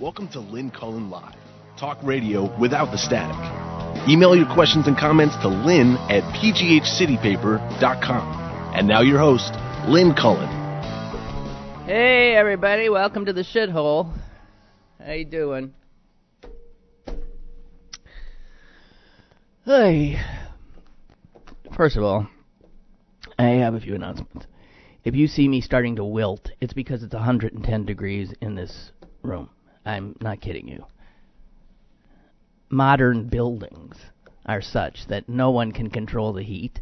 Welcome to Lynn Cullen Live, talk radio without the static. Email your questions and comments to lynn at pghcitypaper.com. And now your host, Lynn Cullen. Hey everybody, welcome to the shithole. How you doing? Hey. First of all, I have a few announcements. If you see me starting to wilt, it's because it's 110 degrees in this room. I'm not kidding you. Modern buildings are such that no one can control the heat,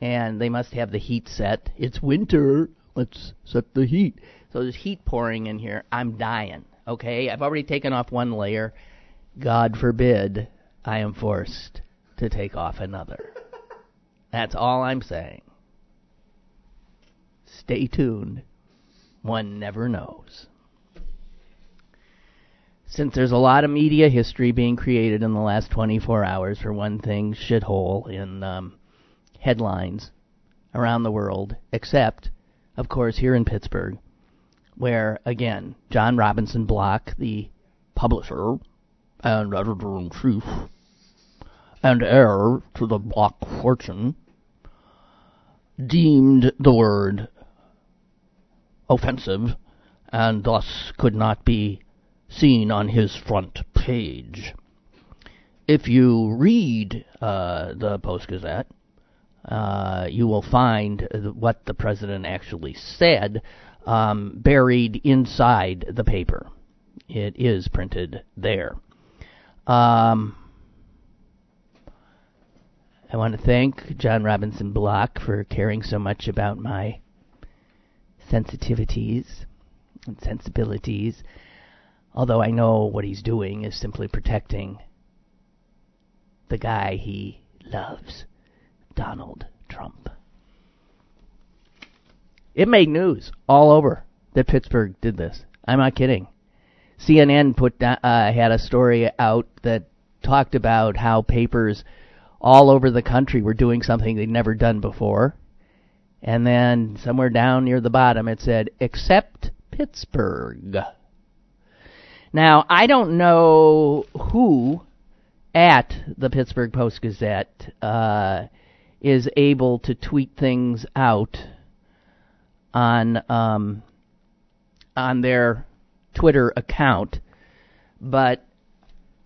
and they must have the heat set. It's winter. Let's set the heat. So there's heat pouring in here. I'm dying. Okay, I've already taken off one layer. God forbid I am forced to take off another. That's all I'm saying. Stay tuned. One never knows. Since there's a lot of media history being created in the last 24 hours, for one thing, shithole in um, headlines around the world, except, of course, here in Pittsburgh, where, again, John Robinson Block, the publisher and editor in chief, and heir to the Block fortune, deemed the word offensive and thus could not be seen on his front page. If you read uh, the Post Gazette, uh, you will find what the president actually said um, buried inside the paper. It is printed there. Um, I want to thank John Robinson Block for caring so much about my sensitivities and sensibilities, although I know what he's doing is simply protecting the guy he loves, Donald Trump. It made news all over that Pittsburgh did this. I'm not kidding. CNN put uh, had a story out that talked about how papers all over the country were doing something they'd never done before. And then somewhere down near the bottom it said, except Pittsburgh. Now, I don't know who at the Pittsburgh Post Gazette uh, is able to tweet things out on um, on their Twitter account, but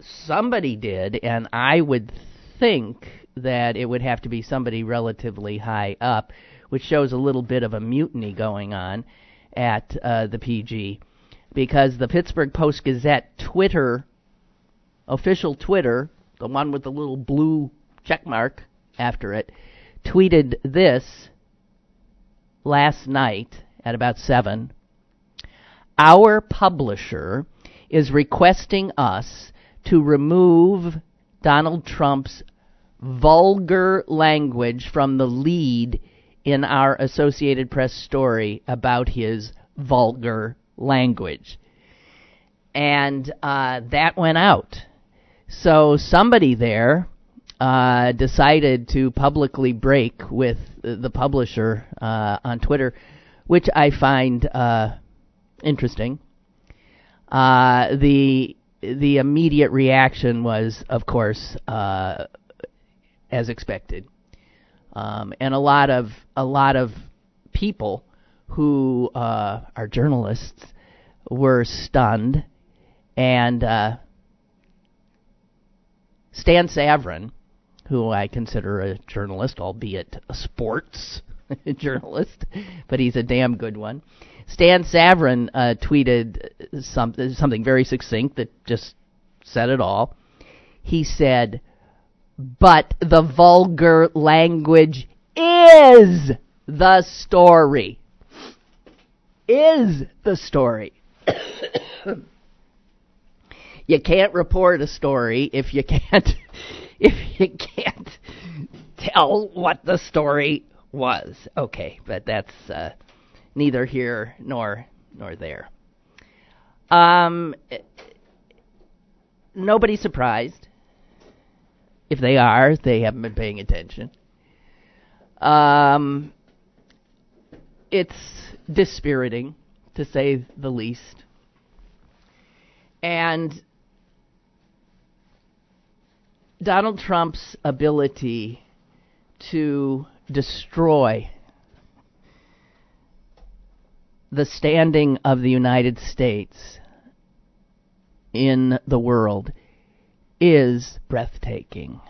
somebody did, and I would think that it would have to be somebody relatively high up, which shows a little bit of a mutiny going on at uh, the PG, because the Pittsburgh Post Gazette Twitter, official Twitter, the one with the little blue check mark after it, tweeted this last night at about 7. Our publisher is requesting us to remove Donald Trump's vulgar language from the lead in our Associated Press story about his vulgar language. And uh, that went out. So somebody there uh, decided to publicly break with the publisher uh, on Twitter, which I find uh, interesting. Uh, the the immediate reaction was, of course, uh, as expected, um, and a lot of a lot of people who uh, are journalists were stunned, and uh, Stan Savran, who I consider a journalist, albeit a sports journalist, but he's a damn good one. Stan Savran uh, tweeted some, something very succinct that just said it all. He said, but the vulgar language is the story. Is the story. you can't report a story if you can't if you can't tell what the story was. Okay, but that's uh, neither here nor nor there. Um, nobody surprised. If they are, they haven't been paying attention. Um, it's dispiriting, to say the least. And Donald Trump's ability to destroy the standing of the United States in the world is breathtaking.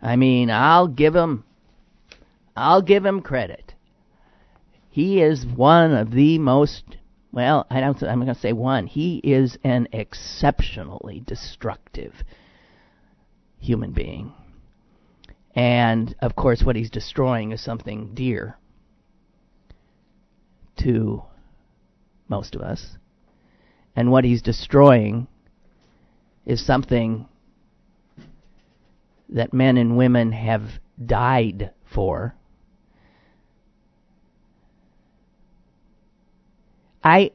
I mean, I'll give him I'll give him credit. He is one of the most well, I don't I'm going to say one. He is an exceptionally destructive human being. And of course what he's destroying is something dear to most of us. And what he's destroying is something that men and women have died for. I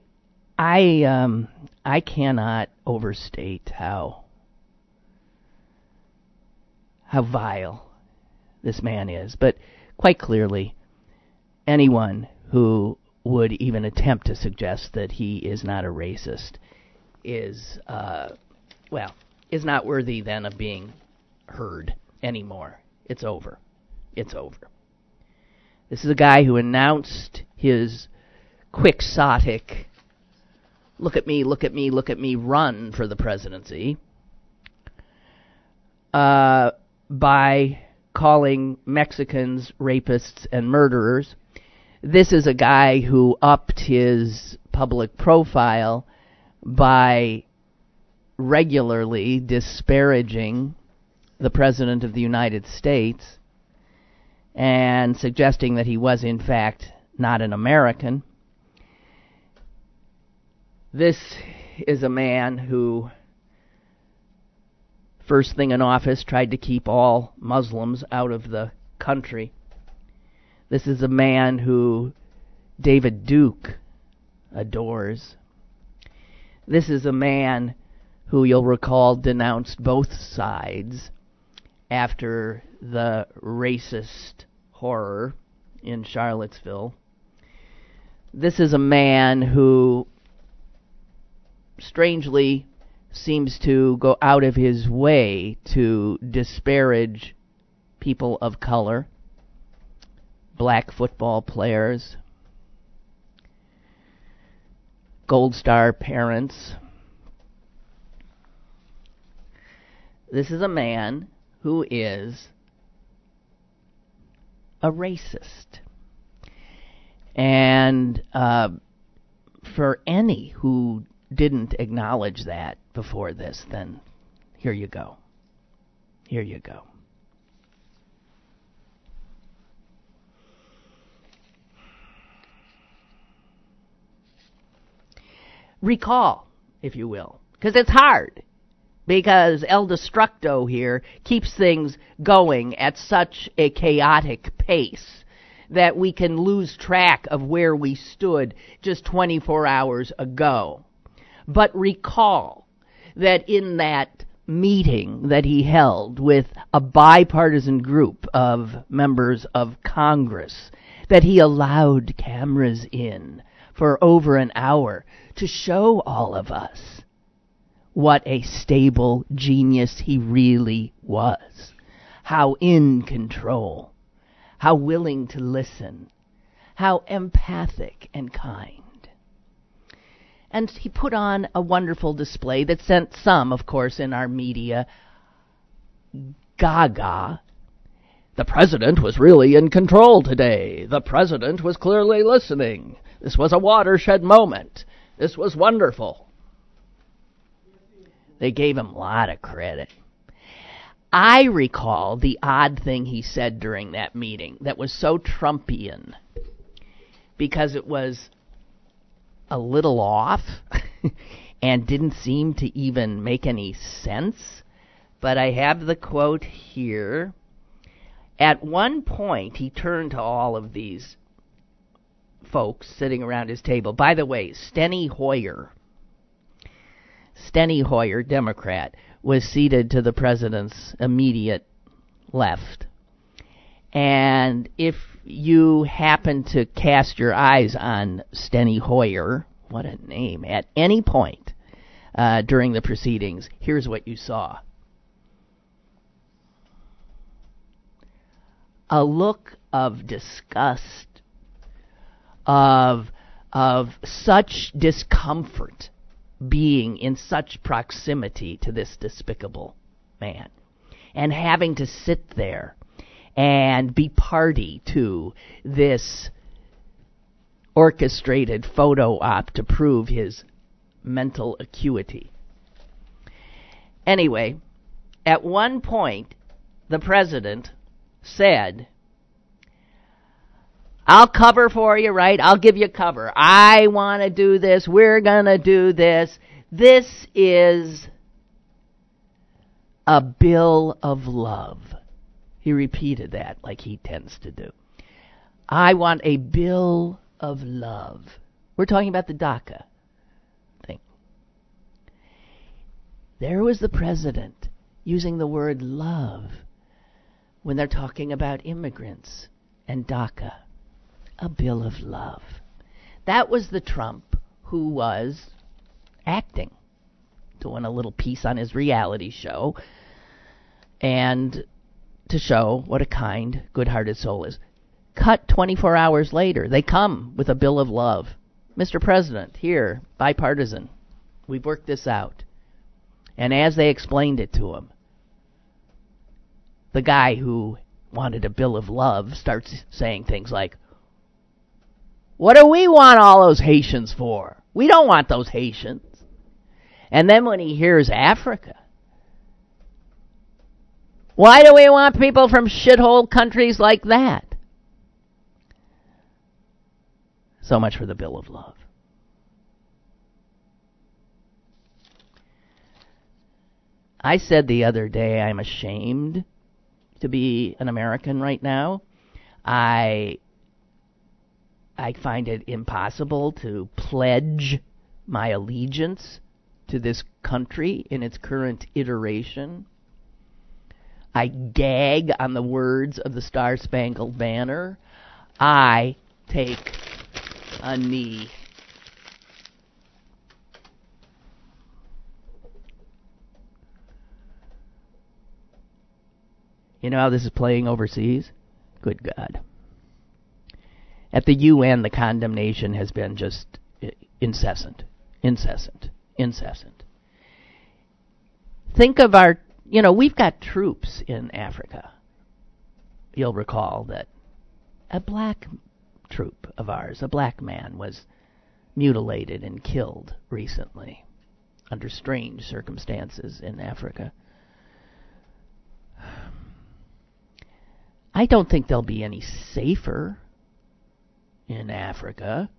I um I cannot overstate how how vile this man is, but quite clearly anyone who would even attempt to suggest that he is not a racist is uh well, is not worthy then of being heard anymore. It's over. It's over. This is a guy who announced his quixotic look at me, look at me, look at me run for the presidency uh, by calling Mexicans rapists and murderers. This is a guy who upped his public profile by regularly disparaging the President of the United States and suggesting that he was, in fact, not an American. This is a man who, first thing in office, tried to keep all Muslims out of the country. This is a man who David Duke adores. This is a man who you'll recall denounced both sides after the racist horror in Charlottesville. This is a man who strangely seems to go out of his way to disparage people of color, black football players, Gold Star parents. This is a man who is a racist. And uh, for any who didn't acknowledge that before this, then here you go. Here you go. Recall, if you will, because it's hard because El Destructo here keeps things going at such a chaotic pace that we can lose track of where we stood just 24 hours ago. But recall that in that meeting that he held with a bipartisan group of members of Congress, that he allowed cameras in for over an hour to show all of us what a stable genius he really was. How in control. How willing to listen. How empathic and kind. And he put on a wonderful display that sent some, of course, in our media gaga. The president was really in control today. The president was clearly listening. This was a watershed moment. This was wonderful. They gave him a lot of credit. I recall the odd thing he said during that meeting that was so Trumpian because it was a little off and didn't seem to even make any sense. But I have the quote here. At one point, he turned to all of these folks sitting around his table. By the way, Steny Hoyer Steny Hoyer, Democrat, was seated to the president's immediate left. And if you happen to cast your eyes on Steny Hoyer, what a name, at any point, uh, during the proceedings. Here's what you saw. A look of disgust, of of such discomfort being in such proximity to this despicable man and having to sit there and be party to this orchestrated photo op to prove his mental acuity. Anyway, at one point, the president said, I'll cover for you, right? I'll give you cover. I want to do this. We're going to do this. This is a bill of love. He repeated that like he tends to do. I want a bill of love. We're talking about the DACA thing. There was the president using the word love when they're talking about immigrants and DACA a bill of love. That was the Trump who was acting, doing a little piece on his reality show, and to show what a kind, good hearted soul is. Cut 24 hours later, they come with a bill of love. Mr. President, here, bipartisan, we've worked this out. And as they explained it to him, the guy who wanted a bill of love starts saying things like, what do we want all those Haitians for? We don't want those Haitians. And then when he hears Africa, why do we want people from shithole countries like that? So much for the Bill of Love. I said the other day I'm ashamed to be an American right now. I I find it impossible to pledge my allegiance to this country in its current iteration. I gag on the words of the Star Spangled Banner. I take a knee. You know how this is playing overseas? Good God. At the UN, the condemnation has been just uh, incessant, incessant, incessant. Think of our, you know, we've got troops in Africa. You'll recall that a black troop of ours, a black man, was mutilated and killed recently under strange circumstances in Africa. I don't think they'll be any safer in Africa,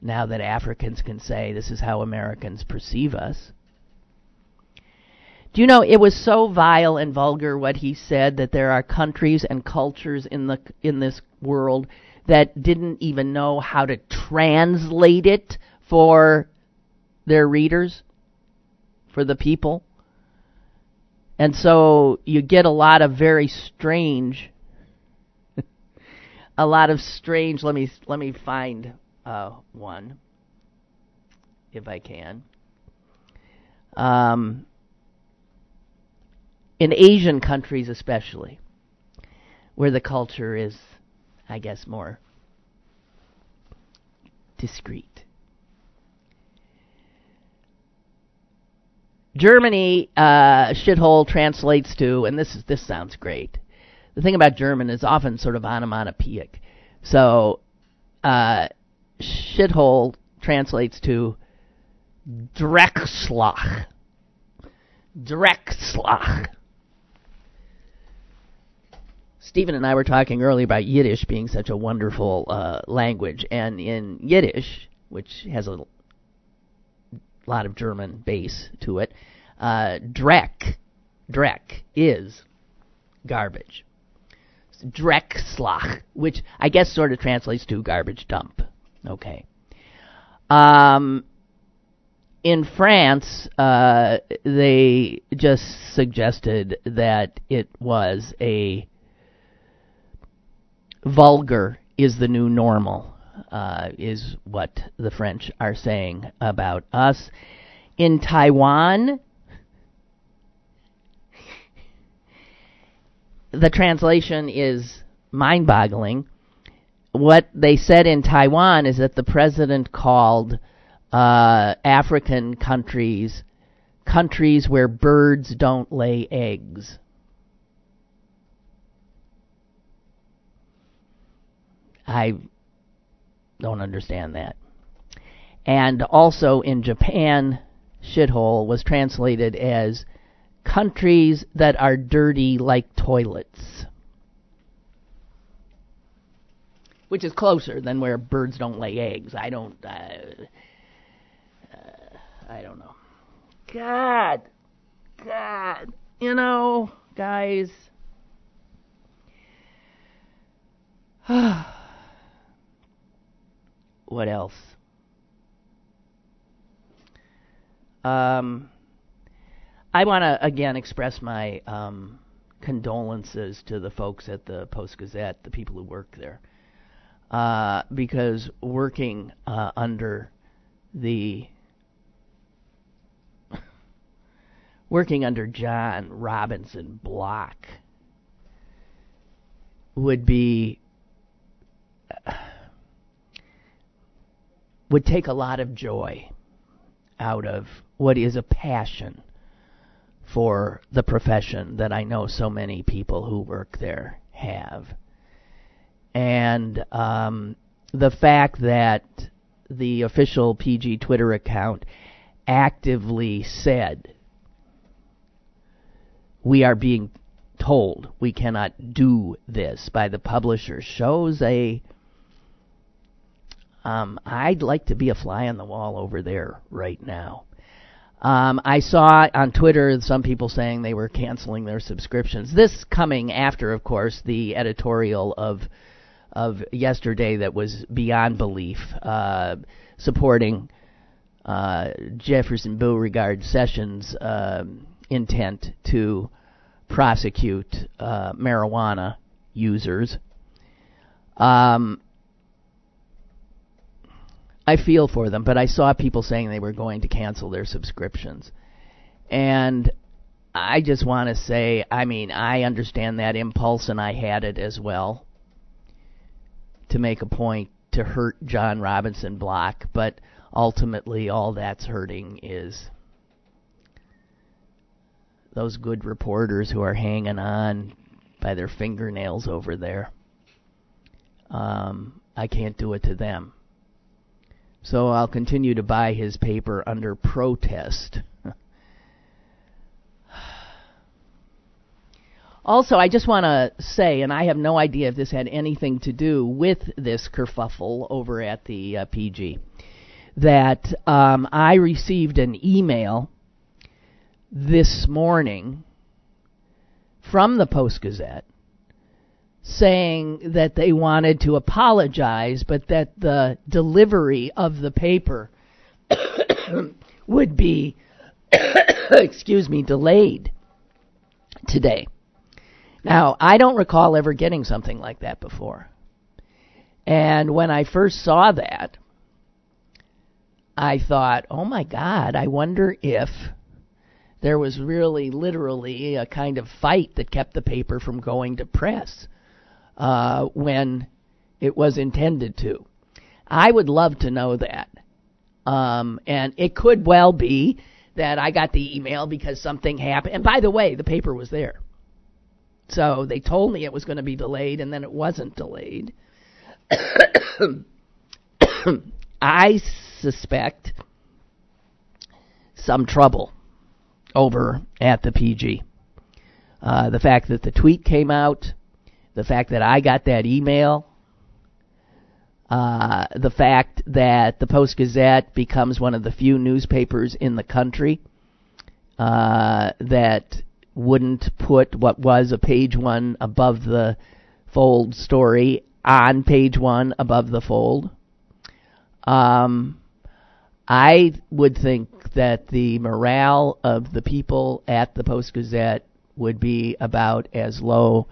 now that Africans can say this is how Americans perceive us. Do you know it was so vile and vulgar what he said that there are countries and cultures in the in this world that didn't even know how to translate it for their readers, for the people. And so you get a lot of very strange a lot of strange. Let me let me find uh, one if I can. Um, in Asian countries, especially, where the culture is, I guess, more discreet. Germany uh, shithole translates to, and this is this sounds great the thing about German is often sort of onomatopoeic. So, uh, shithole translates to Dreckslach. Dreckslach. Stephen and I were talking earlier about Yiddish being such a wonderful uh, language, and in Yiddish, which has a lot of German base to it, uh, Dreck, Dreck is garbage. Dreckslach, which I guess sort of translates to garbage dump. Okay. Um, in France, uh, they just suggested that it was a vulgar is the new normal, uh, is what the French are saying about us. in Taiwan, the translation is mind boggling. What they said in Taiwan is that the president called uh, African countries countries where birds don't lay eggs. I don't understand that. And also in Japan, shithole was translated as countries that are dirty like toilets. Which is closer than where birds don't lay eggs. I don't. Uh, uh, I don't know. God, God, you know, guys. what else? Um, I want to again express my um, condolences to the folks at the Post Gazette, the people who work there, uh, because working uh, under the working under John Robinson Block would be would take a lot of joy out of what is a passion for the profession that I know so many people who work there have. And um, the fact that the official PG Twitter account actively said, We are being told we cannot do this by the publisher shows a um, I'd like to be a fly on the wall over there right now. Um, I saw on Twitter some people saying they were canceling their subscriptions. This coming after, of course, the editorial of of yesterday that was beyond belief, uh, supporting uh, Jefferson Beauregard Sessions' uh, intent to prosecute uh, marijuana users. Um, I feel for them, but I saw people saying they were going to cancel their subscriptions. And I just want to say, I mean, I understand that impulse and I had it as well to make a point to hurt John Robinson Block, but ultimately all that's hurting is those good reporters who are hanging on by their fingernails over there. Um, I can't do it to them. So I'll continue to buy his paper under protest. also, I just want to say, and I have no idea if this had anything to do with this kerfuffle over at the uh, PG, that um, I received an email this morning from the Post Gazette saying that they wanted to apologize, but that the delivery of the paper would be, excuse me, delayed today. Now, I don't recall ever getting something like that before. And when I first saw that, I thought, oh my God, I wonder if there was really literally a kind of fight that kept the paper from going to press uh, when it was intended to. I would love to know that. Um, and it could well be that I got the email because something happened. And by the way, the paper was there. So they told me it was going to be delayed, and then it wasn't delayed. I suspect some trouble over at the PG. Uh, the fact that the tweet came out, the fact that I got that email, uh, the fact that the Post Gazette becomes one of the few newspapers in the country uh, that wouldn't put what was a page one above the fold story on page one above the fold. Um, I would think that the morale of the people at the Post Gazette would be about as low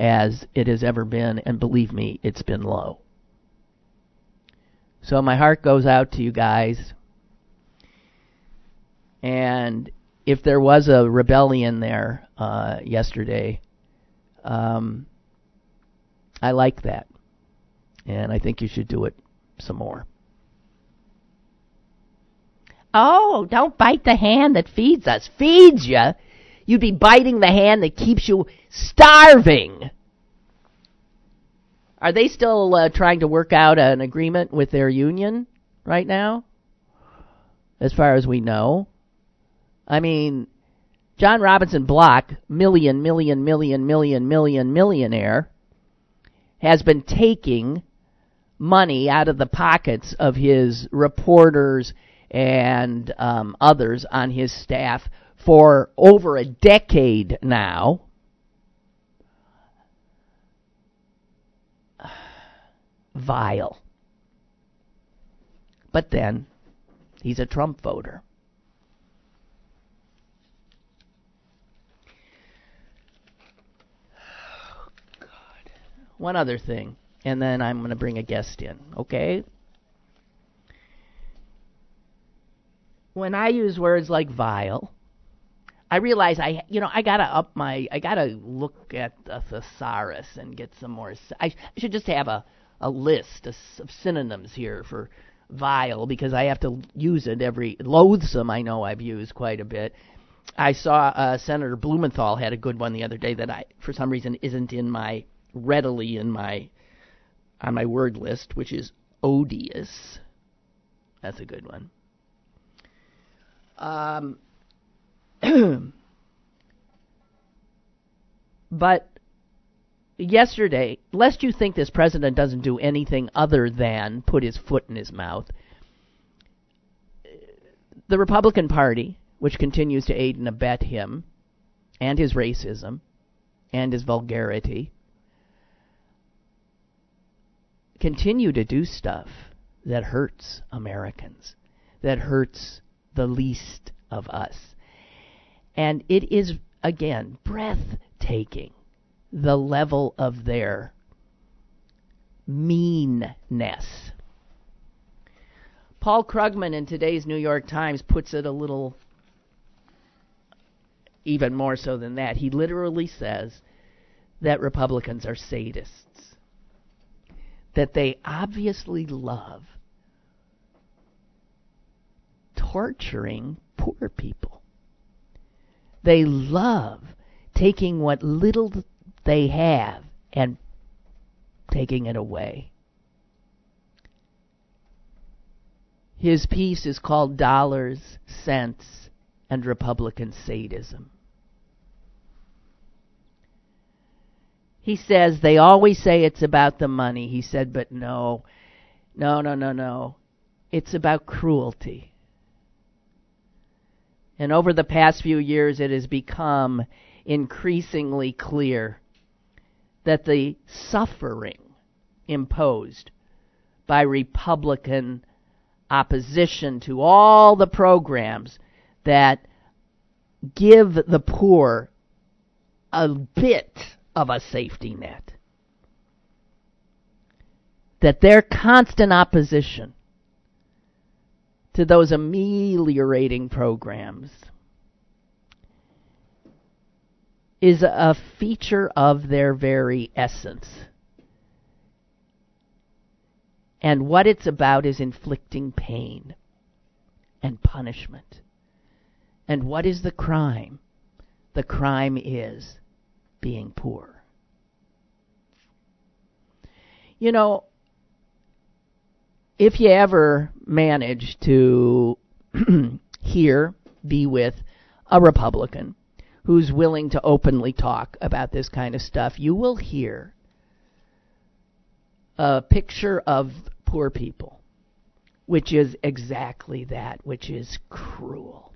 as it has ever been, and believe me, it's been low. So my heart goes out to you guys. And if there was a rebellion there uh, yesterday, um, I like that. And I think you should do it some more. Oh, don't bite the hand that feeds us. Feeds you? You'd be biting the hand that keeps you starving. Are they still uh, trying to work out an agreement with their union right now? As far as we know. I mean, John Robinson Block, million, million, million, million, million, millionaire, has been taking money out of the pockets of his reporters and um, others on his staff for over a decade now. Vile. But then, he's a Trump voter. God. One other thing, and then I'm going to bring a guest in, okay? When I use words like vile, I realize I, you know, I gotta up my, I gotta look at the thesaurus and get some more. I should just have a a list of, of synonyms here for vile because I have to use it every loathsome. I know I've used quite a bit. I saw uh, Senator Blumenthal had a good one the other day that I, for some reason, isn't in my readily in my on my word list, which is odious. That's a good one. Um, but yesterday, lest you think this president doesn't do anything other than put his foot in his mouth, the Republican Party, which continues to aid and abet him and his racism and his vulgarity, continue to do stuff that hurts Americans, that hurts the least of us. And it is, again, breathtaking the level of their meanness. Paul Krugman in today's New York Times puts it a little even more so than that. He literally says that Republicans are sadists, that they obviously love torturing poor people. They love taking what little they have and taking it away. His piece is called Dollars, Cents, and Republican Sadism. He says they always say it's about the money. He said, but no, no, no, no, no. It's about cruelty. And over the past few years, it has become increasingly clear that the suffering imposed by Republican opposition to all the programs that give the poor a bit of a safety net. That their constant opposition to those ameliorating programs is a feature of their very essence. And what it's about is inflicting pain and punishment. And what is the crime? The crime is being poor. You know, if you ever manage to hear, be with a Republican who's willing to openly talk about this kind of stuff, you will hear a picture of poor people, which is exactly that, which is cruel.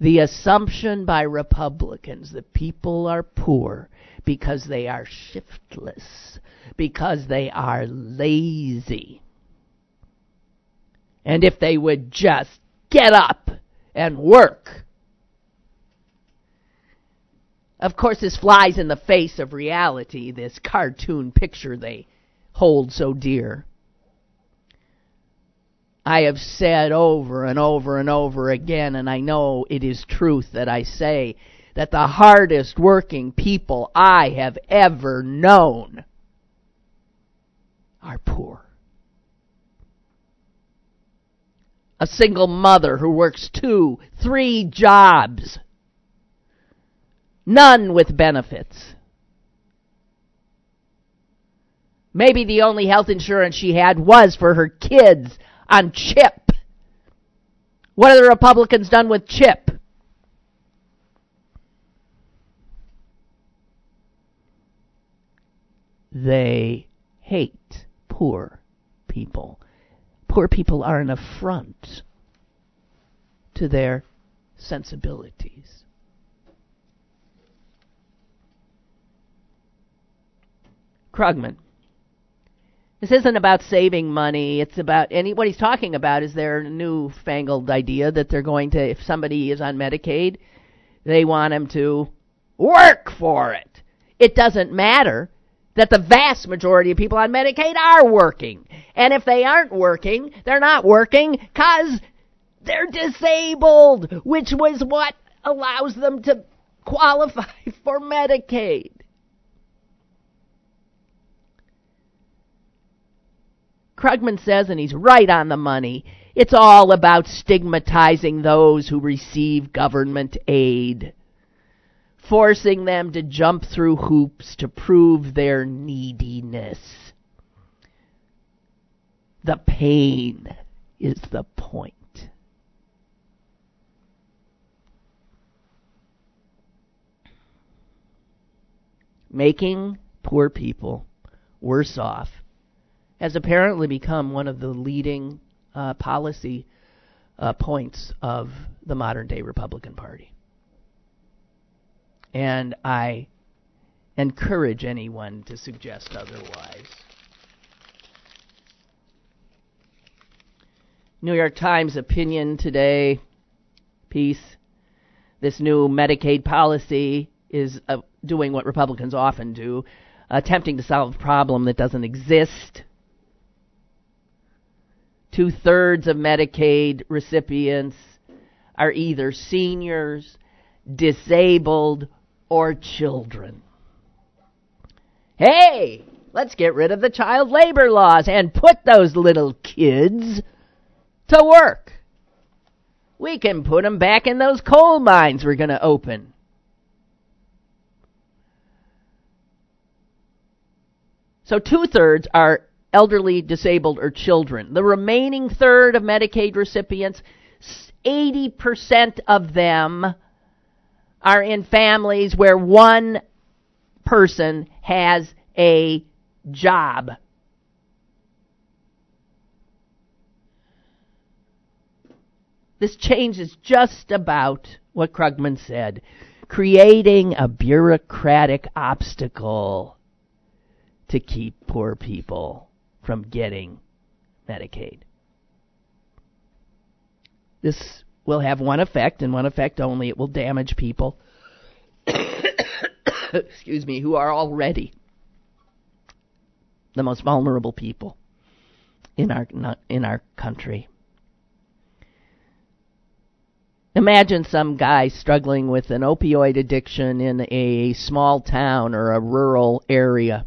The assumption by Republicans that people are poor because they are shiftless, because they are lazy and if they would just get up and work. Of course, this flies in the face of reality, this cartoon picture they hold so dear. I have said over and over and over again, and I know it is truth that I say, that the hardest working people I have ever known are poor. A single mother who works two, three jobs. None with benefits. Maybe the only health insurance she had was for her kids on CHIP. What have the Republicans done with CHIP? They hate poor people. Poor people are an affront to their sensibilities. Krugman. This isn't about saving money. It's about any what he's talking about is their newfangled idea that they're going to if somebody is on Medicaid, they want him to work for it. It doesn't matter that the vast majority of people on Medicaid are working. And if they aren't working, they're not working cuz they're disabled, which was what allows them to qualify for Medicaid. Krugman says, and he's right on the money, it's all about stigmatizing those who receive government aid, forcing them to jump through hoops to prove their neediness. The pain is the point. Making poor people worse off has apparently become one of the leading uh, policy uh, points of the modern day Republican Party. And I encourage anyone to suggest otherwise. New York Times opinion today piece. This new Medicaid policy is uh, doing what Republicans often do, attempting to solve a problem that doesn't exist Two thirds of Medicaid recipients are either seniors, disabled, or children. Hey, let's get rid of the child labor laws and put those little kids to work. We can put them back in those coal mines we're going to open. So two thirds are elderly, disabled, or children. The remaining third of Medicaid recipients, 80% of them are in families where one person has a job. This change is just about what Krugman said creating a bureaucratic obstacle to keep poor people from getting Medicaid. This will have one effect and one effect only. It will damage people, excuse me, who are already the most vulnerable people in our in our country. Imagine some guy struggling with an opioid addiction in a small town or a rural area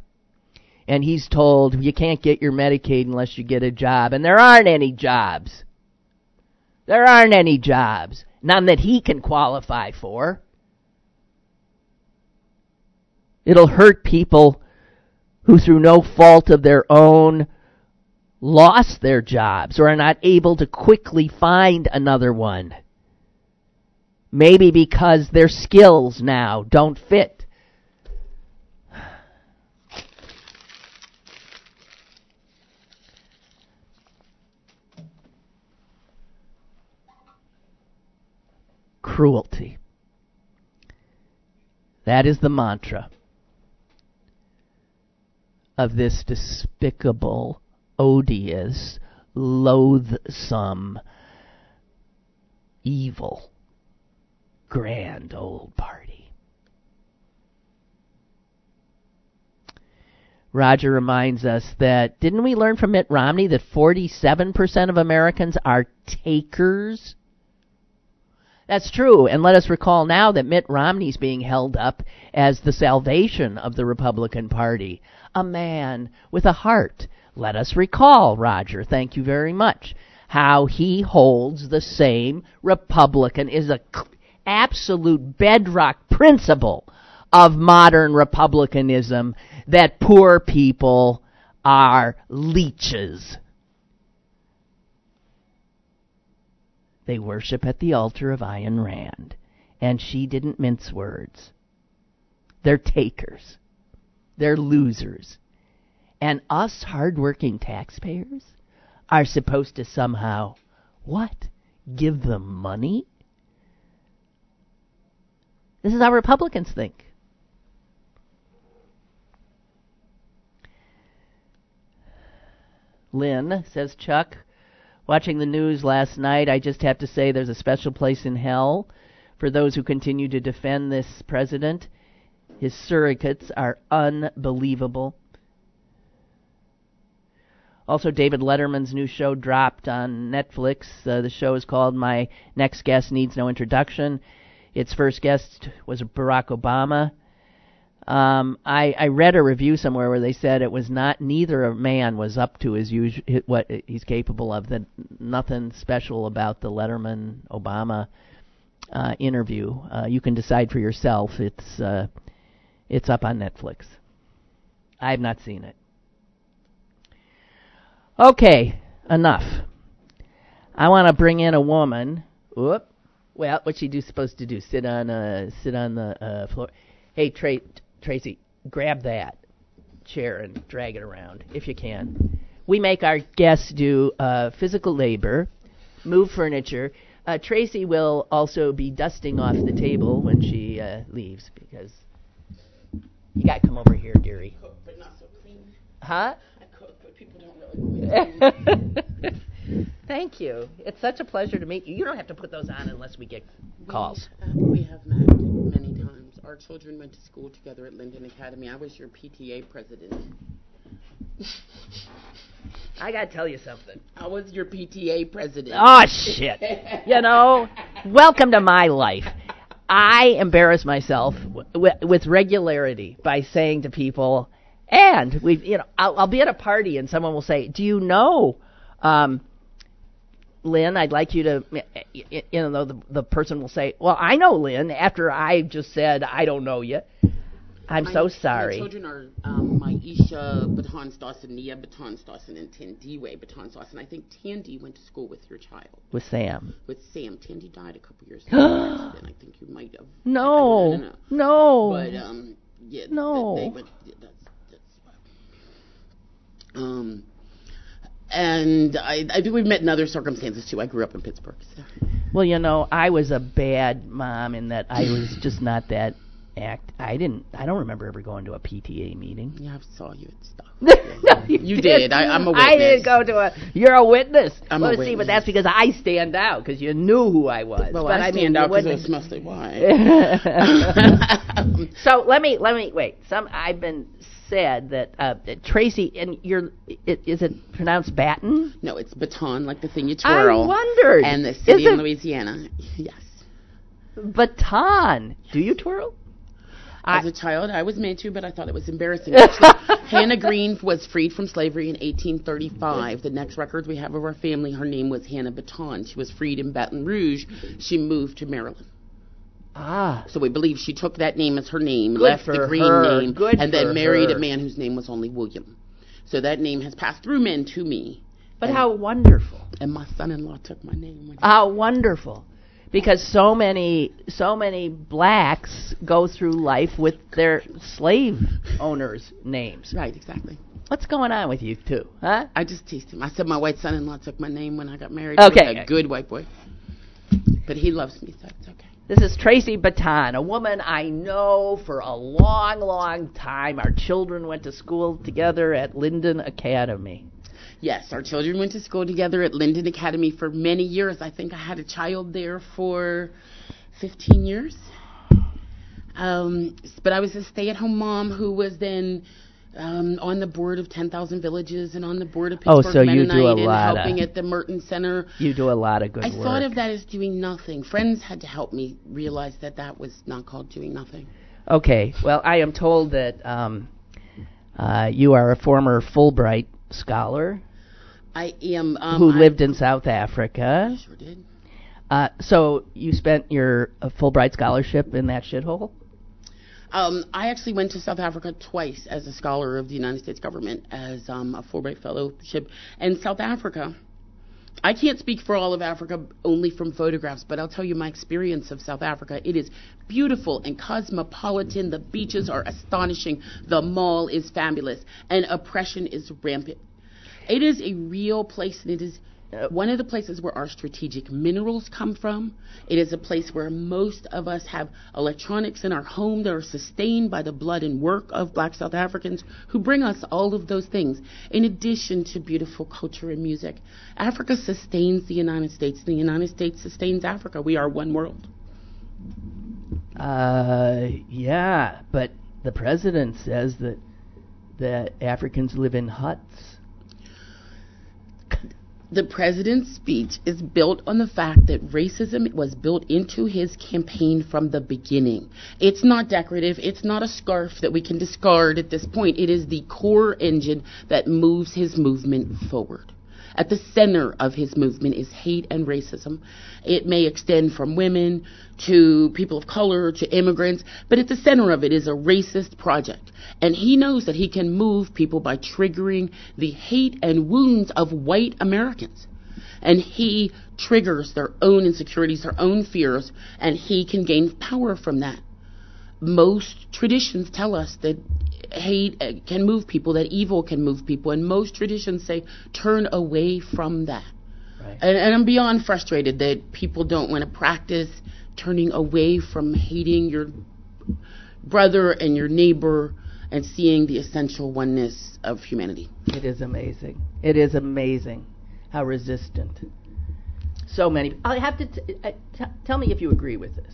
and he's told you can't get your Medicaid unless you get a job, and there aren't any jobs. There aren't any jobs. None that he can qualify for. It'll hurt people who, through no fault of their own, lost their jobs or are not able to quickly find another one. Maybe because their skills now don't fit cruelty. That is the mantra of this despicable, odious, loathsome, evil, grand old party. Roger reminds us that didn't we learn from Mitt Romney that 47% of Americans are takers? That's true, and let us recall now that Mitt Romney's being held up as the salvation of the Republican Party. A man with a heart. Let us recall, Roger, thank you very much, how he holds the same Republican, is a absolute bedrock principle of modern republicanism that poor people are leeches. They worship at the altar of Ayn Rand, and she didn't mince words. They're takers. They're losers. And us hardworking taxpayers are supposed to somehow, what? Give them money? This is how Republicans think. Lynn, says Chuck, watching the news last night, I just have to say there's a special place in hell for those who continue to defend this president. His surrogates are unbelievable. Also, David Letterman's new show dropped on Netflix. Uh, the show is called My Next Guest Needs No Introduction. Its first guest was Barack Obama. Um, I, I read a review somewhere where they said it was not neither a man was up to his usual what he's capable of. That nothing special about the Letterman Obama uh, interview. Uh, you can decide for yourself. It's uh, it's up on Netflix. I have not seen it. Okay, enough. I want to bring in a woman. Whoop. Well, what's she do supposed to do? Sit on uh sit on the uh, floor. Hey, Trey, Tracy, grab that chair and drag it around if you can. We make our guests do uh, physical labor, move furniture. Uh, Tracy will also be dusting off the table when she uh, leaves because you got to come over here, dearie. Cook, but not so clean. Huh? I cook, but people don't really want me to Thank you. It's such a pleasure to meet you. You don't have to put those on unless we get calls. Uh, we have met many times. Our children went to school together at Linden Academy. I was your PTA president. I got to tell you something. I was your PTA president. Oh shit! you know, welcome to my life. I embarrass myself w- w- with regularity by saying to people, and we, you know, I'll, I'll be at a party and someone will say, "Do you know, um, Lynn? I'd like you to," you know, the the person will say, "Well, I know Lynn." After I just said, "I don't know you," I'm My- so sorry. My children are um, my Isha Baton Dawson, Nia Baton Dawson, and Tandiwe Baton Dawson. I think Tandy went to school with your child, With Sam. with Sam. Tandy died a couple years ago. in an accident. I think you might have. I No, don't know. no. But um, yeah, No. they went. yeah, That's, that's um, and I, I think we've met in other circumstances too. I grew up in Pittsburgh. So. Well, you know, I was a bad mom in that I was just not that act. I didn't. I don't remember ever going to a PTA meeting. Yeah, I saw you at stuff. no, you, You did. I- I'm a I didn't witness. go to a. You're a witness. I'm a well, see, but that's because I stand out because you knew who I was. Well, but I, I mean, stand out because it's mostly why. so let me let me wait. Some I've been said that uh, that Tracy and you're. It, is it pronounced Baton? no, it's baton, like the thing you twirl. I twirl. wondered. And the city Is in Louisiana. Yes. Baton? Do you twirl? As a child, I was made to, but I thought it was embarrassing. Actually, Hannah Green was freed from slavery in 1835. The next record we have of our family, her name was Hannah Baton. She was freed in Baton Rouge. She moved to Maryland. Ah, So we believe she took that name as her name, Good left the Green her. name, Good and then married her. a man whose name was only William. So that name has passed through men to me. but And- how wonderful! And my son-in-law took my name. When How wonderful! Because so many, so many blacks go through life with their slave owners' names. right, exactly. What's going on with you two, huh? I just teased him. I said my white son-in-law took my name when I got married. Okay. A good white boy. But he loves me, so it's okay. This is Tracy Baton, a woman I know for a long, long time. Our children went to school together at Linden Academy. Yes, our children went to school together at Linden Academy for many years. I think I had a child there for 15 years. Um, but I was a stay-at-home mom who was then um, on the board of 10,000 Villages and on the board of Oh, Pittsburgh so you do a and lot of- helping at the Merton Center. You do a lot of good I work. thought of that as doing nothing. Friends had to help me realize that that was not called doing nothing. Okay. Well, I am told that um, uh, you are a former Fulbright scholar I am. Um, who I lived in South Africa. Sure did. Uh, so you spent your uh, Fulbright scholarship in that shithole? Um, I actually went to South Africa twice as a scholar of the United States government as um, a Fulbright fellowship. And South Africa, I can't speak for all of Africa only from photographs, but I'll tell you my experience of South Africa. It is beautiful and cosmopolitan. The beaches are astonishing. The mall is fabulous, and oppression is rampant. It is a real place, and it is one of the places where our strategic minerals come from. It is a place where most of us have electronics in our home that are sustained by the blood and work of black South Africans who bring us all of those things, in addition to beautiful culture and music. Africa sustains the United States, the United States sustains Africa. We are one world. Uh, yeah, but the president says that that Africans live in huts. The president's speech is built on the fact that racism was built into his campaign from the beginning. It's not decorative. It's not a scarf that we can discard at this point. It is the core engine that moves his movement forward. At the center of his movement is hate and racism. It may extend from women to people of color to immigrants, but at the center of it is a racist project. And he knows that he can move people by triggering the hate and wounds of white Americans. And he triggers their own insecurities, their own fears, and he can gain power from that. Most traditions tell us that hate uh, can move people, that evil can move people, and most traditions say turn away from that. Right. And, and I'm beyond frustrated that people don't want to practice turning away from hating your brother and your neighbor and seeing the essential oneness of humanity. It is amazing. It is amazing how resistant. So many. I have to t- t- tell me if you agree with this.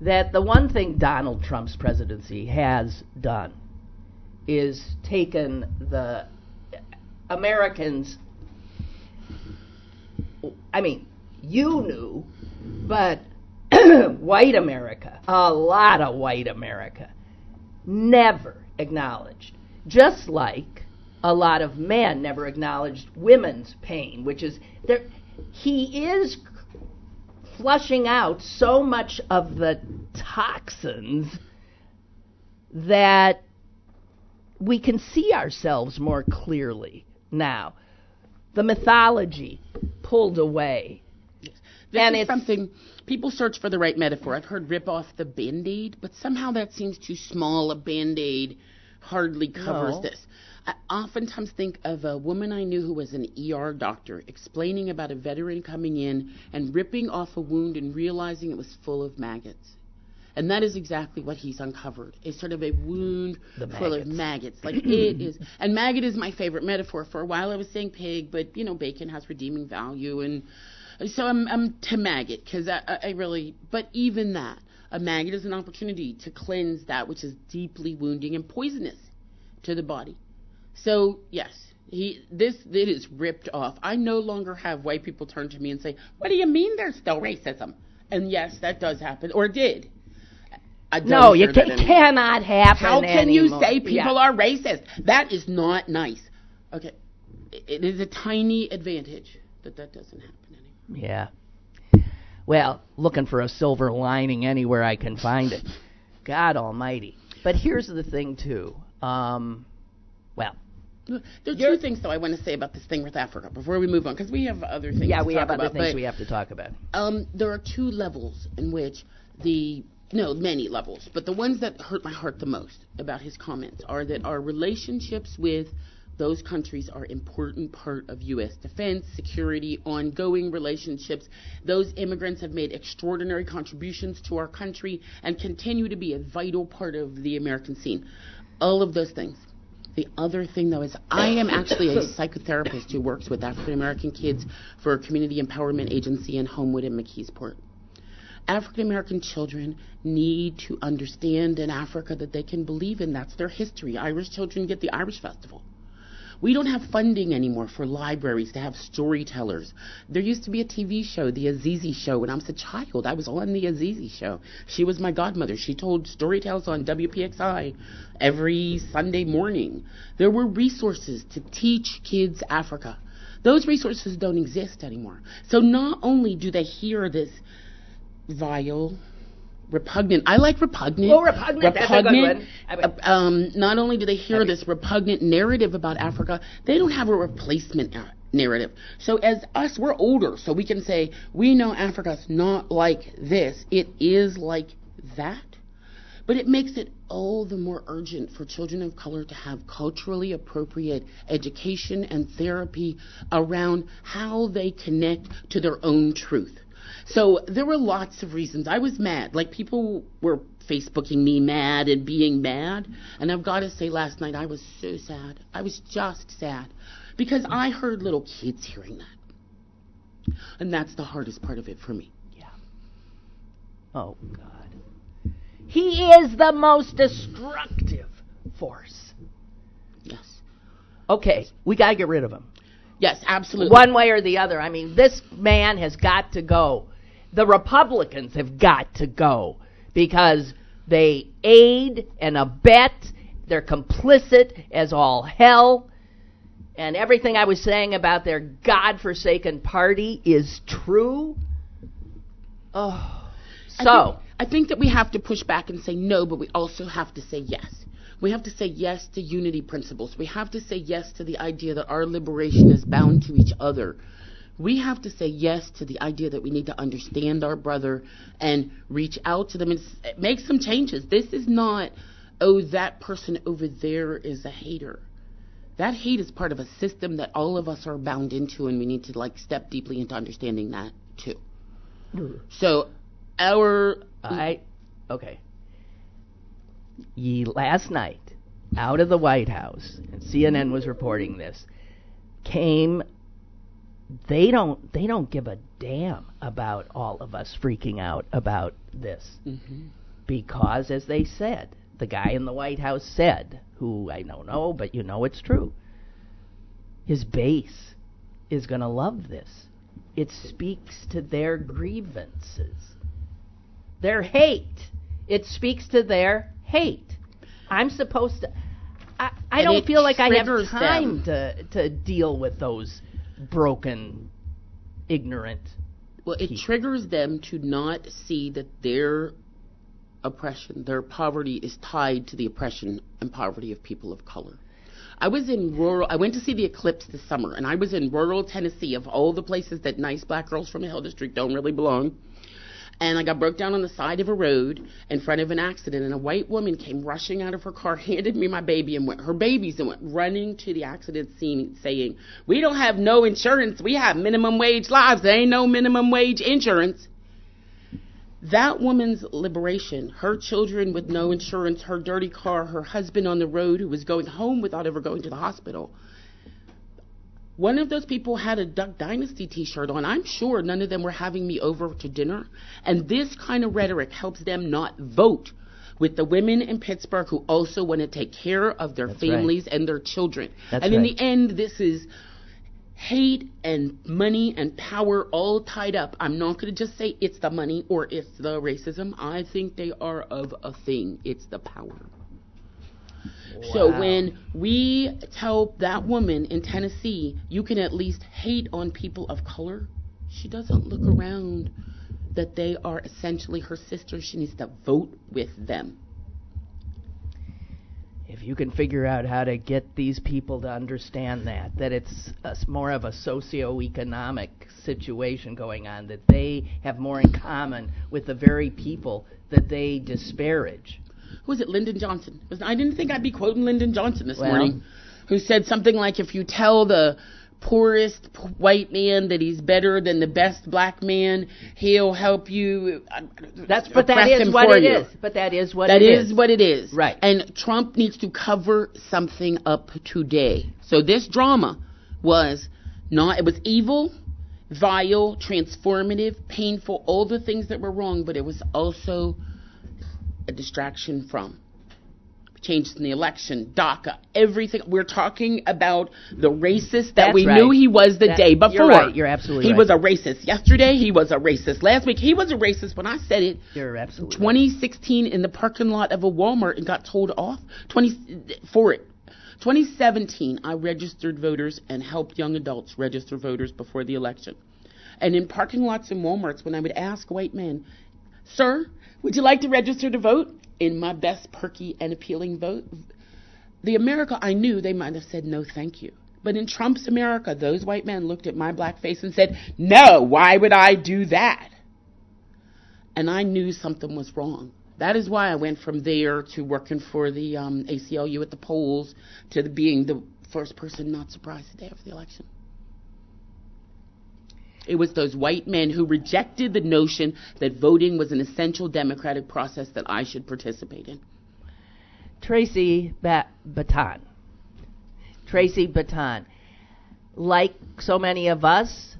That the one thing Donald Trump's presidency has done is taken the Americans. I mean, you knew, but white America, a lot of white America, never acknowledged. Just like a lot of men never acknowledged women's pain, which is there. He is flushing out so much of the toxins that we can see ourselves more clearly now. The mythology pulled away. This And is something people search for the right metaphor. I've heard rip off the band aid, but somehow that seems too small. A band aid hardly covers No. this. I oftentimes think of a woman I knew who was an ER doctor explaining about a veteran coming in and ripping off a wound and realizing it was full of maggots. And that is exactly what he's uncovered. It's sort of a wound The full of maggots. maggots. Like it is. And maggot is my favorite metaphor. For a while I was saying pig, but you know, bacon has redeeming value. And so I'm, I'm to maggot because I, I I really, but even that, a maggot is an opportunity to cleanse that which is deeply wounding and poisonous to the body. So yes, he this it is ripped off. I no longer have white people turn to me and say, "What do you mean there's still racism?" And yes, that does happen or did. No, you ca- cannot happen. How can you say people Yeah. are racist? That is not nice. Okay, it- is a tiny advantage that that doesn't happen anymore. Yeah. Well, looking for a silver lining anywhere I can find it. God Almighty. But here's the thing too. Um, well, There are two things though I want to say about this thing with Africa before we move on because we have other things. yeah, to we have other about, things we have to talk about. Um, there are two levels in which the no many levels, but the ones that hurt my heart the most about his comments are that our relationships with those countries are important part of U.S. defense, security, ongoing relationships. Those immigrants have made extraordinary contributions to our country and continue to be a vital part of the American scene. All of those things. The other thing, though, is I am actually a psychotherapist who works with African American kids for a community empowerment agency in Homewood and McKeesport. African American children need to understand in Africa that they can believe in. That's their history. Irish children get the Irish Festival. We don't have funding anymore for libraries to have storytellers. There used to be a TV show, The Azizi Show, when I was a child. I was on The Azizi Show. She was my godmother. She told story tales on WPXI every Sunday morning. There were resources to teach kids Africa. Those resources don't exist anymore. So not only do they hear this vile, repugnant. I like repugnant. Oh, repugnant. That's a good one. uh, um, not only do they hear this repugnant narrative about Africa, they don't have a replacement narrative. So as us, we're older, so we can say we know Africa's not like this. It is like that. But it makes it all the more urgent for children of color to have culturally appropriate education and therapy around how they connect to their own truth. So there were lots of reasons. I was mad. Like people were Facebooking me mad and being mad. And I've got to say, last night I was so sad. I was just sad because I heard little kids hearing that. And that's the hardest part of it for me. Yeah. Oh, God. He is the most destructive force. Yes. Okay, we got to get rid of him. Yes, absolutely. One way or the other. I mean, this man has got to go. The Republicans have got to go because they aid and abet. They're complicit as all hell. And everything I was saying about their godforsaken party is true. Oh. I So, think, I think that we have to push back and say no, but we also have to say yes. We have to say yes to unity principles. We have to say yes to the idea that our liberation is bound to each other. We have to say yes to the idea that we need to understand our brother and reach out to them and make some changes. This is not, oh, that person over there is a hater. That hate is part of a system that all of us are bound into, and we need to like step deeply into understanding that too. Mm. So, our I okay. Ye last night, out of the White House, and CNN was reporting this, came. They don't. They don't give a damn about all of us freaking out about this, because, as they said, the guy in the White House said, who I don't know, but you know it's true. His base is going to love this. It speaks to their grievances their hate. It speaks to their hate. I'm supposed to. I, I don't feel like I have time to to deal with those broken, ignorant. Well, it triggers them to not see that their oppression, their poverty is tied to the oppression and poverty of people of color. I was in rural, I went to see the eclipse this summer, and I was in rural Tennessee, of all the places that nice black girls from the Hill District don't really belong. And I got broke down on the side of a road in front of an accident, and a white woman came rushing out of her car, handed me my baby and went, her babies, and went running to the accident scene, saying, "We don't have no insurance. We have minimum wage lives. There ain't no minimum wage insurance." That woman's liberation, her children with no insurance, her dirty car, her husband on the road who was going home without ever going to the hospital. One of those people had a Duck Dynasty t shirt on. I'm sure none of them were having me over to dinner. And this kind of rhetoric helps them not vote with the women in Pittsburgh who also want to take care of their That's right. families and their children. That's and in right. the end, this is hate and money and power all tied up. I'm not going to just say it's the money or it's the racism. I think they are of a thing. It's the power. So when we tell that woman in Tennessee, you can at least hate on people of color, she doesn't look around that they are essentially her sisters. She needs to vote with them. If you can figure out how to get these people to understand that, that it's more of a socioeconomic situation going on, that they have more in common with the very people that they disparage. Who was it? Lyndon Johnson. I didn't think I'd be quoting Lyndon Johnson this Well- morning, who said something like, "If you tell the poorest p- white man that he's better than the best black man, he'll help you." uh, That's but that is what it you." is. But that is what That it is what it is. Right. And Trump needs to cover something up today. So this drama was not, it was evil. vile, transformative, painful, all the things that were wrong, but it was also a distraction from changes in the election, DACA, everything. We're talking about the racist that That's we right. knew he was the That- day before. you're right. You're absolutely He right. was a racist yesterday. He was a racist last week. He was a racist when I said it. You're absolutely right. 2016 in the parking lot of a Walmart and got told off. 20 for it. 2017, I registered voters and helped young adults register voters before the election. And in parking lots and Walmarts, when I would ask white men, "Sir, would you like to register to vote?" In my best perky and appealing vote, the America I knew, they might have said no, thank you. But in Trump's America, those white men looked at my black face and said, "No, why would I do that?" and I knew something was wrong. That is why I went from there to working for the um, ACLU at the polls to the, being the first person not surprised the day after the election. It was those white men who rejected the notion that voting was an essential democratic process that I should participate in. Tracy ba- Baton. Tracy Baton. Like so many of us,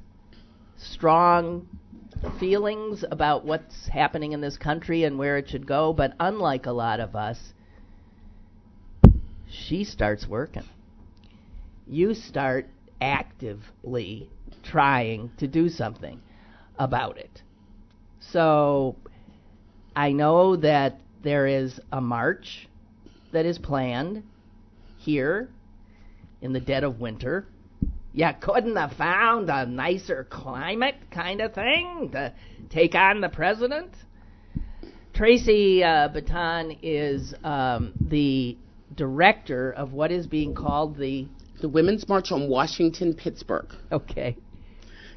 strong feelings about what's happening in this country and where it should go, but unlike a lot of us, she starts working. You start actively trying to do something about it. So I know that there is a march that is planned here in the dead of winter. You couldn't have found a nicer climate kind of thing to take on the president. Tracy uh, Baton is um, the director of what is being called the The Women's March on Washington, Pittsburgh. okay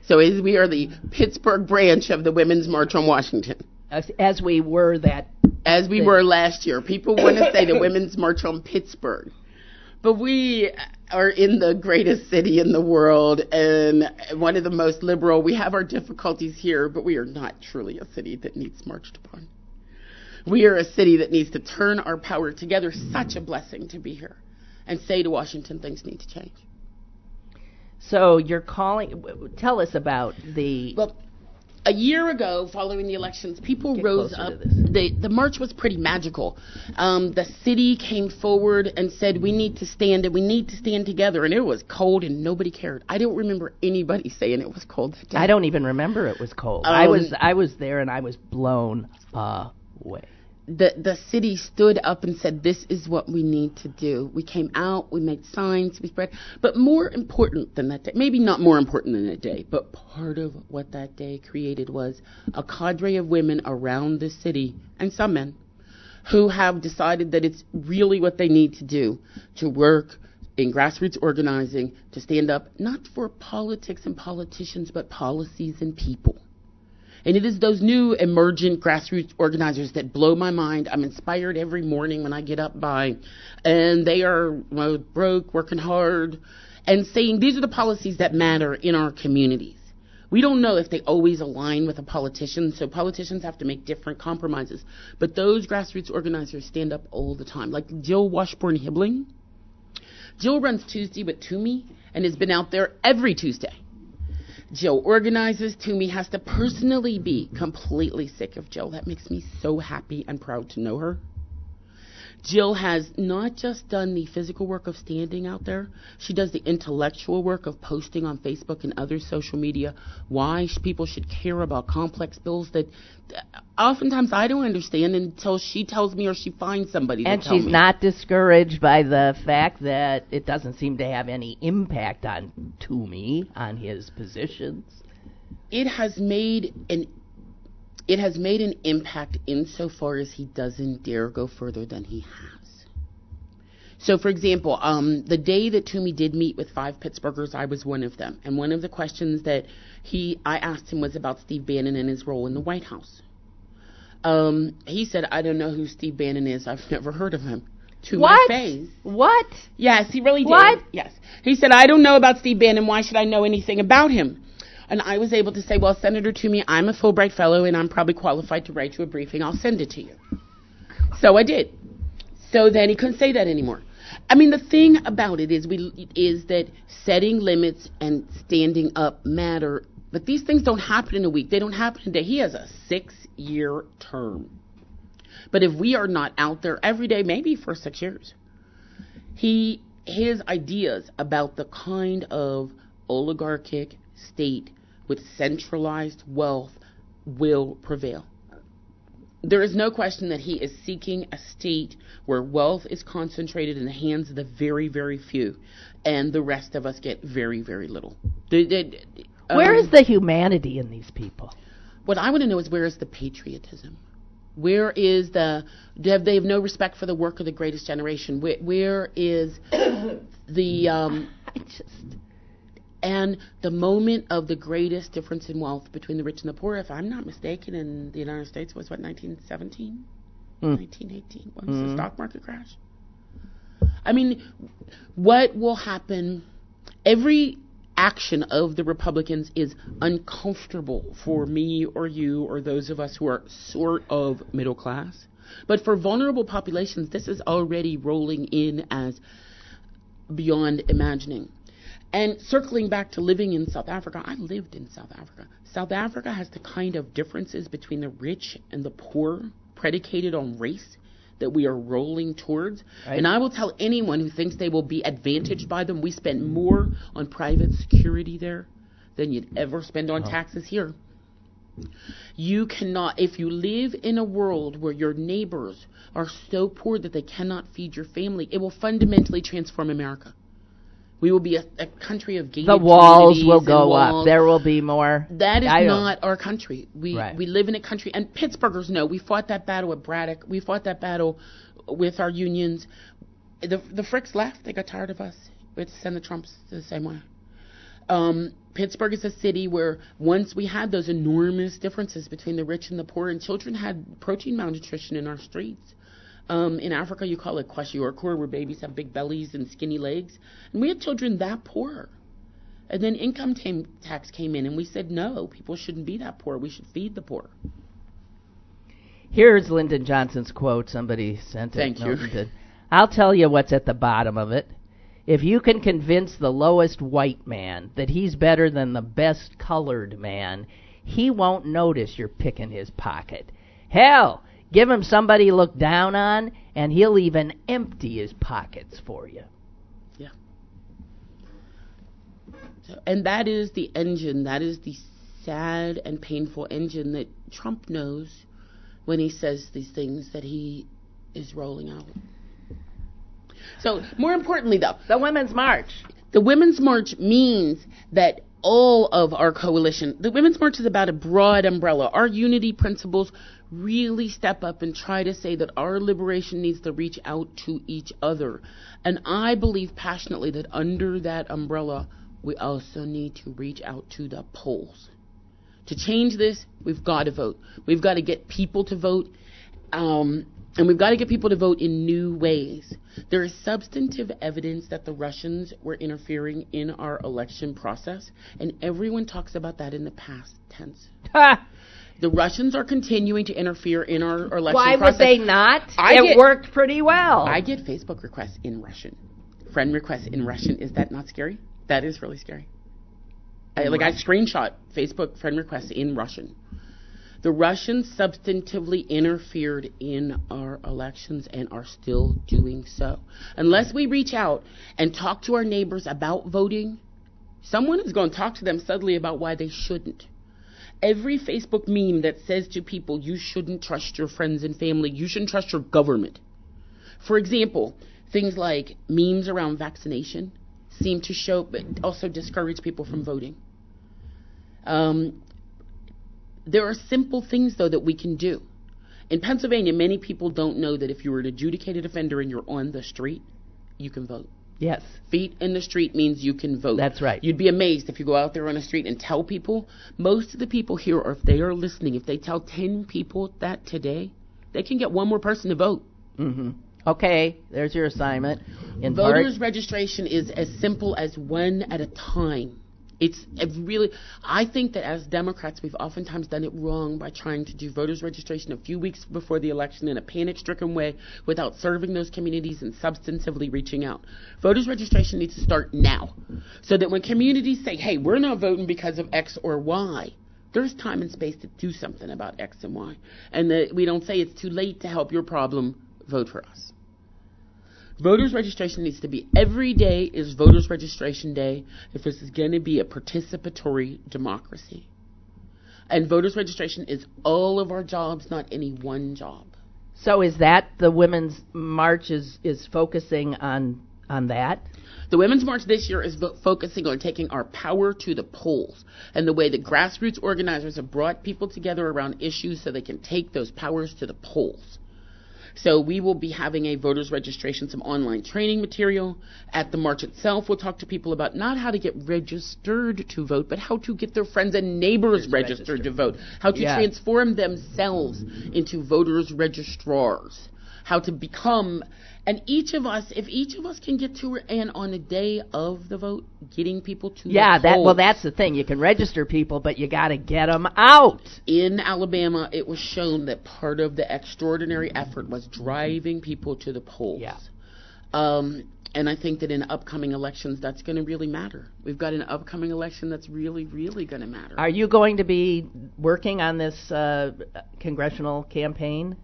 So as we are the Pittsburgh branch of the Women's March on Washington. as, as we were that as we were last year. People want to say the Women's March on Pittsburgh. But we are in the greatest city in the world and one of the most liberal. We have our difficulties here, but we are not truly a city that needs marched upon. We are a city that needs to turn our power together. Such a blessing to be here and say to Washington things need to change. So you're calling tell us about the Well, a year ago, following the elections, people Get rose up. The the march was pretty magical. Um, the city came forward and said, "We need to stand and we need to stand together." And it was cold and nobody cared. I don't remember anybody saying it was cold that day. I don't even remember it was cold. I Um, was I was there and I was blown away. The the city stood up and said, "This is what we need to do." We came out, we made signs, we spread. But more important than that day, maybe not more important than that day, but part of what that day created was a cadre of women around the city and some men who have decided that it's really what they need to do to work in grassroots organizing to stand up not for politics and politicians but policies and people. And it is those new emergent grassroots organizers that blow my mind. I'm inspired every morning when I get up by, and they are well, broke, working hard, and saying these are the policies that matter in our communities. We don't know if they always align with a politician, so politicians have to make different compromises. But those grassroots organizers stand up all the time, like Jill Washburn Hibbling. Jill runs Tuesday with Toomey and has been out there every Tuesday. Jill organizes. Toomey has to personally be completely sick of Joe. That makes me so happy and proud to know her. Jill has not just done the physical work of standing out there, she does the intellectual work of posting on Facebook and other social media why sh- people should care about complex bills that uh, oftentimes I don't understand until she tells me or she finds somebody to And she's me. not discouraged by the fact that it doesn't seem to have any impact on Toomey on his positions. it has made an it has made an impact insofar as he doesn't dare go further than he has. So, for example, um, the day that Toomey did meet with five Pittsburghers, I was one of them, and one of the questions that he I asked him was about Steve Bannon and his role in the White House. Um, he said, "I don't know who Steve Bannon is. I've never heard of him." To What? my face. What? Yes, he really did. What? Yes. He said, I don't know about Steve Bannon. Why should I know anything about him? And I was able to say, well, Senator Toomey, I'm a Fulbright fellow and I'm probably qualified to write you a briefing. I'll send it to you. So I did. So then he couldn't say that anymore. I mean, the thing about it is we is that setting limits and standing up matter But these things don't happen in a week. They don't happen in a day. He has a six-year term. But if we are not out there every day, maybe for six years, he his ideas about the kind of oligarchic state with centralized wealth will prevail. There is no question that he is seeking a state where wealth is concentrated in the hands of the very, very few, and the rest of us get very, very little. Where um, is the humanity in these people? What I want to know is where is the patriotism? Where is the? do Have they have no respect for the work of the greatest generation? Where, where is the? Um, I just and the moment of the greatest difference in wealth between the rich and the poor, if I'm not mistaken, in the United States was what 1917, Hmm. 1918 was Mhm. the stock market crash. I mean, what will happen? Every action of the Republicans is uncomfortable for me or you or those of us who are sort of middle class. But for vulnerable populations, this is already rolling in as beyond imagining. And circling back to living in South Africa, I lived in South Africa. South Africa has the kind of differences between the rich and the poor predicated on race that we are rolling towards. Right. And I will tell anyone who thinks they will be advantaged by them, we spend more on private security there than you'd ever spend on uh-huh. taxes here. You cannot, if you live in a world where your neighbors are so poor that they cannot feed your family, it will fundamentally transform America. We will be a, a country of gated the walls will go up. There will be more. That is I don't- our country. We Right. we live in a country, and Pittsburghers know we fought that battle with Braddock. We fought that battle with our unions. The the Fricks left. They got tired of us. We had to send the Trumps the same way. Um, Pittsburgh is a city where once we had those enormous differences between the rich and the poor, and children had protein malnutrition in our streets. Um, in Africa, you call it kwashiorkor, where babies have big bellies and skinny legs, and we had children that poor. And then income tam- tax came in, and we said no, people shouldn't be that poor. We should feed the poor. Here's Lyndon Johnson's quote. Somebody sent it. Thank you. Milton did. I'll tell you what's at the bottom of it. If you can convince the lowest white man that he's better than the best colored man, he won't notice you're picking his pocket. Hell, give him somebody to look down on, and he'll even empty his pockets for you. So, and that is the engine. That is the sad and painful engine that Trump knows when he says these things that he is rolling out. So, more importantly, though, The Women's March. the Women's March means that all of our coalition, the Women's March is about a broad umbrella. Our unity principles really step up and try to say that our liberation needs to reach out to each other. And I believe passionately that under that umbrella, we also need to reach out to the polls. To change this, we've got to vote. We've got to get people to vote. Um, and we've got to get people to vote in new ways. There is substantive evidence that the Russians were interfering in our election process, and everyone talks about that in the past tense. The Russians are continuing to interfere in our election Why process. would they not? I it get- worked pretty well. I get Facebook requests in Russian, friend requests in Russian. Is that not scary? That is really scary. I, like I screenshot Facebook friend requests in Russian. The Russians substantively interfered in our elections and are still doing so. Unless we reach out and talk to our neighbors about voting, someone is going to talk to them suddenly about why they shouldn't. Every Facebook meme that says to people, you shouldn't trust your friends and family, you shouldn't trust your government. For example, things like memes around vaccination seem to show, but also discourage people from voting. Um, there are simple things, though, that we can do. In Pennsylvania, many people don't know that if you are an adjudicated offender and you're on the street, you can vote. Yes. Feet in the street means you can vote. That's right. You'd be amazed if you go out there on the street and tell people. Most of the people here, or if they are listening, if they tell 10 people that today, they can get one more person to vote. hmm Okay, there's your assignment. In Voters part, registration is as simple as one at a time. It's it really. I think that as Democrats, we've oftentimes done it wrong by trying to do voters registration a few weeks before the election in a panic-stricken way, without serving those communities and substantively reaching out. Voters registration needs to start now, so that when communities say, "Hey, we're not voting because of X or Y," there's time and space to do something about X and Y, and that we don't say it's too late to help your problem. Vote for us. Voters registration needs to be every day is voters registration day if this is going to be a participatory democracy. And voters registration is all of our jobs, not any one job. So is that the women's march is is focusing on on that? The Women's March this year is vo- focusing on taking our power to the polls and the way the grassroots organizers have brought people together around issues so they can take those powers to the polls. So we will be having a voters registration, some online training material. At the march itself, we'll talk to people about not how to get registered to vote, but how to get their friends and neighbors registered registered. to vote. How to Yeah. transform themselves into voters registrars. How to become, and each of us, if each of us can get to and on the day of the vote, getting people to Yeah, that well that's the thing. You can register people, but you got to get them out. in Alabama, it was shown that part of the extraordinary effort was driving people to the polls. Yeah. Um, and I think that in upcoming elections, that's going to really matter. We've got an upcoming election that's really, really going to matter. Are you going to be working on this uh, congressional campaign?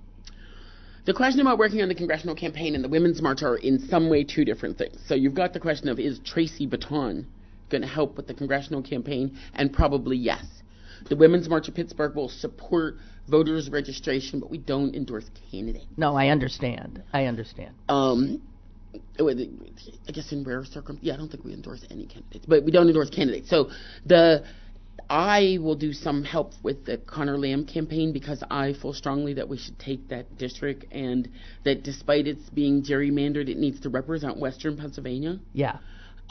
The question about working on the congressional campaign and the Women's March are in some way two different things. So you've got the question of is Tracy Baton going to help with the congressional campaign? And probably yes. The Women's March of Pittsburgh will support voters registration, but we don't endorse candidates. No, I understand. I understand. Um, I guess in rare circumstances, yeah, I don't think we endorse any candidates, but we don't endorse candidates. So the I will do some help with the Conor Lamb campaign because I feel strongly that we should take that district and that despite its being gerrymandered, it needs to represent Western Pennsylvania. Yeah.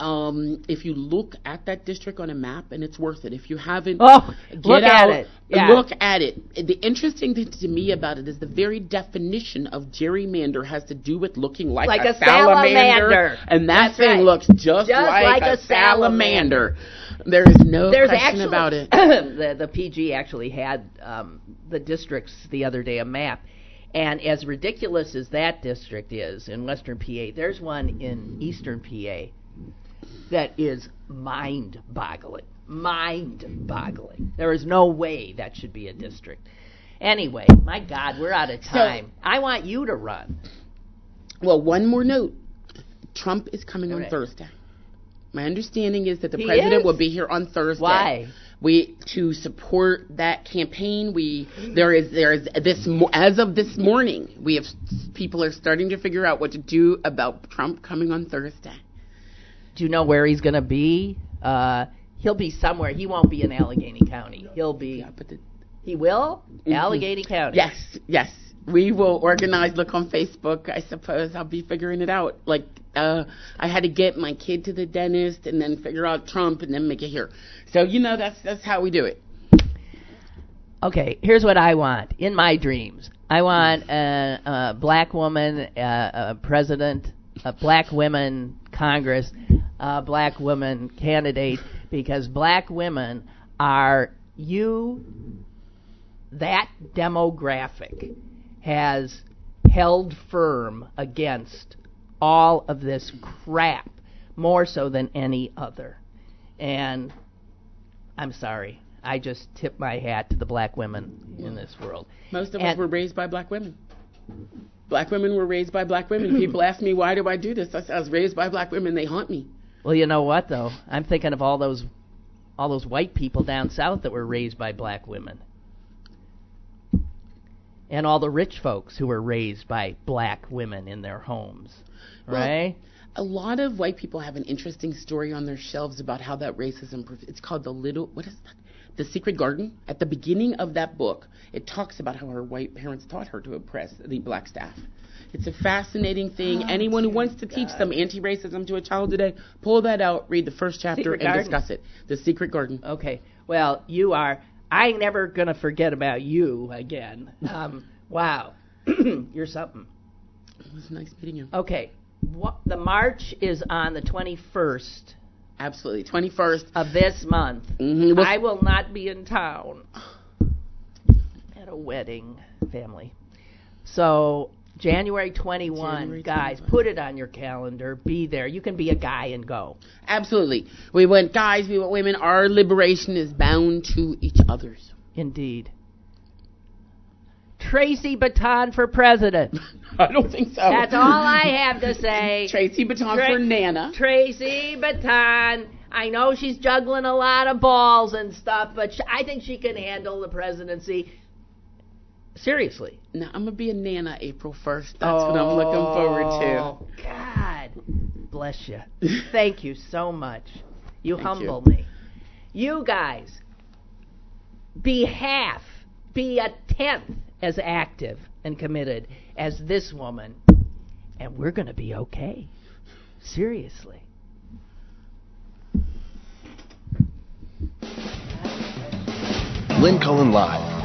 Um, if you look at that district on a map, and it's worth it. If you haven't, Oh, look out, at it. Yeah. Look at it. The interesting thing to me about it is the very definition of gerrymander has to do with looking like, Like a, a salamander. and that That's thing right. looks just, Just like, like a, a salamander. There is no There's question actually about it. the the PG actually had um, the districts the other day a map, and as ridiculous as that district is in Western PA, there's one in Eastern PA that is mind-boggling. Mind-boggling. There is no way that should be a district. Anyway, my God, we're out of time. I want you to run. Well, one more note. Trump is coming on Thursday. My understanding is that the He president is? will be here on Thursday. Why? We to support that campaign. We there is there is this as of this morning we have people are starting to figure out what to do about Trump coming on Thursday. Do you know where he's going to be? Uh, he'll be somewhere. He won't be in Allegheny County. He'll be. Yeah, but the, He will? Mhm. Allegheny County. yes, yes, we will organize. Look on Facebook. I suppose I'll be figuring it out. Like uh, I had to get my kid to the dentist and then figure out Trump and then make it here. So you know that's that's how we do it. Okay, here's what I want in my dreams. I want a, a black woman uh, a president, a black women Congress, a black woman candidate, because black women are you. That demographic has held firm against all of this crap more so than any other. And I'm sorry. I just tip my hat to the black women in this world. Most of us were raised by black women. Black women were raised by black women. People ask me why do I do this? I I was raised by black women. They haunt me. Well, you know what though? I'm thinking of all those all those white people down south that were raised by black women. And all the rich folks who were raised by black women in their homes. Well, Right? A lot of white people have an interesting story on their shelves about how that racism. It's called the little. What is that? The Secret Garden. At the beginning of that book, it talks about how her white parents taught her to oppress the black staff. It's a fascinating thing. Oh, Anyone who wants to teach some anti-racism to a child today, pull that out, read the first chapter, Secret and Garden. discuss it. The Secret Garden. Okay. Well, you are. I ain't never gonna forget about you again. Um, wow, you're something. It was nice meeting you. Okay. What, the march is on the 21st Absolutely. 21st. of this month. Mhm. Well- I will not be in town at a wedding family. So January 21, January guys, 21. put it on your calendar. Be there. You can be a guy and go. Absolutely. We went guys, we went women. Our liberation is bound to each other's. Indeed. Tracy Baton for president. I don't think so. That's all I have to say. Tracy Baton Tra- for Nana. Tracy Baton. I know she's juggling a lot of balls and stuff, but sh- I think she can handle the presidency. Seriously. Now, I'm going to be a Nana April 1st. That's what I'm looking forward to. Oh, God bless you. Thank you so much. You Thank humble me. You guys, be half, be a tenth as active and committed as this woman, and we're going to be okay. Seriously. Lynn Cullen Live,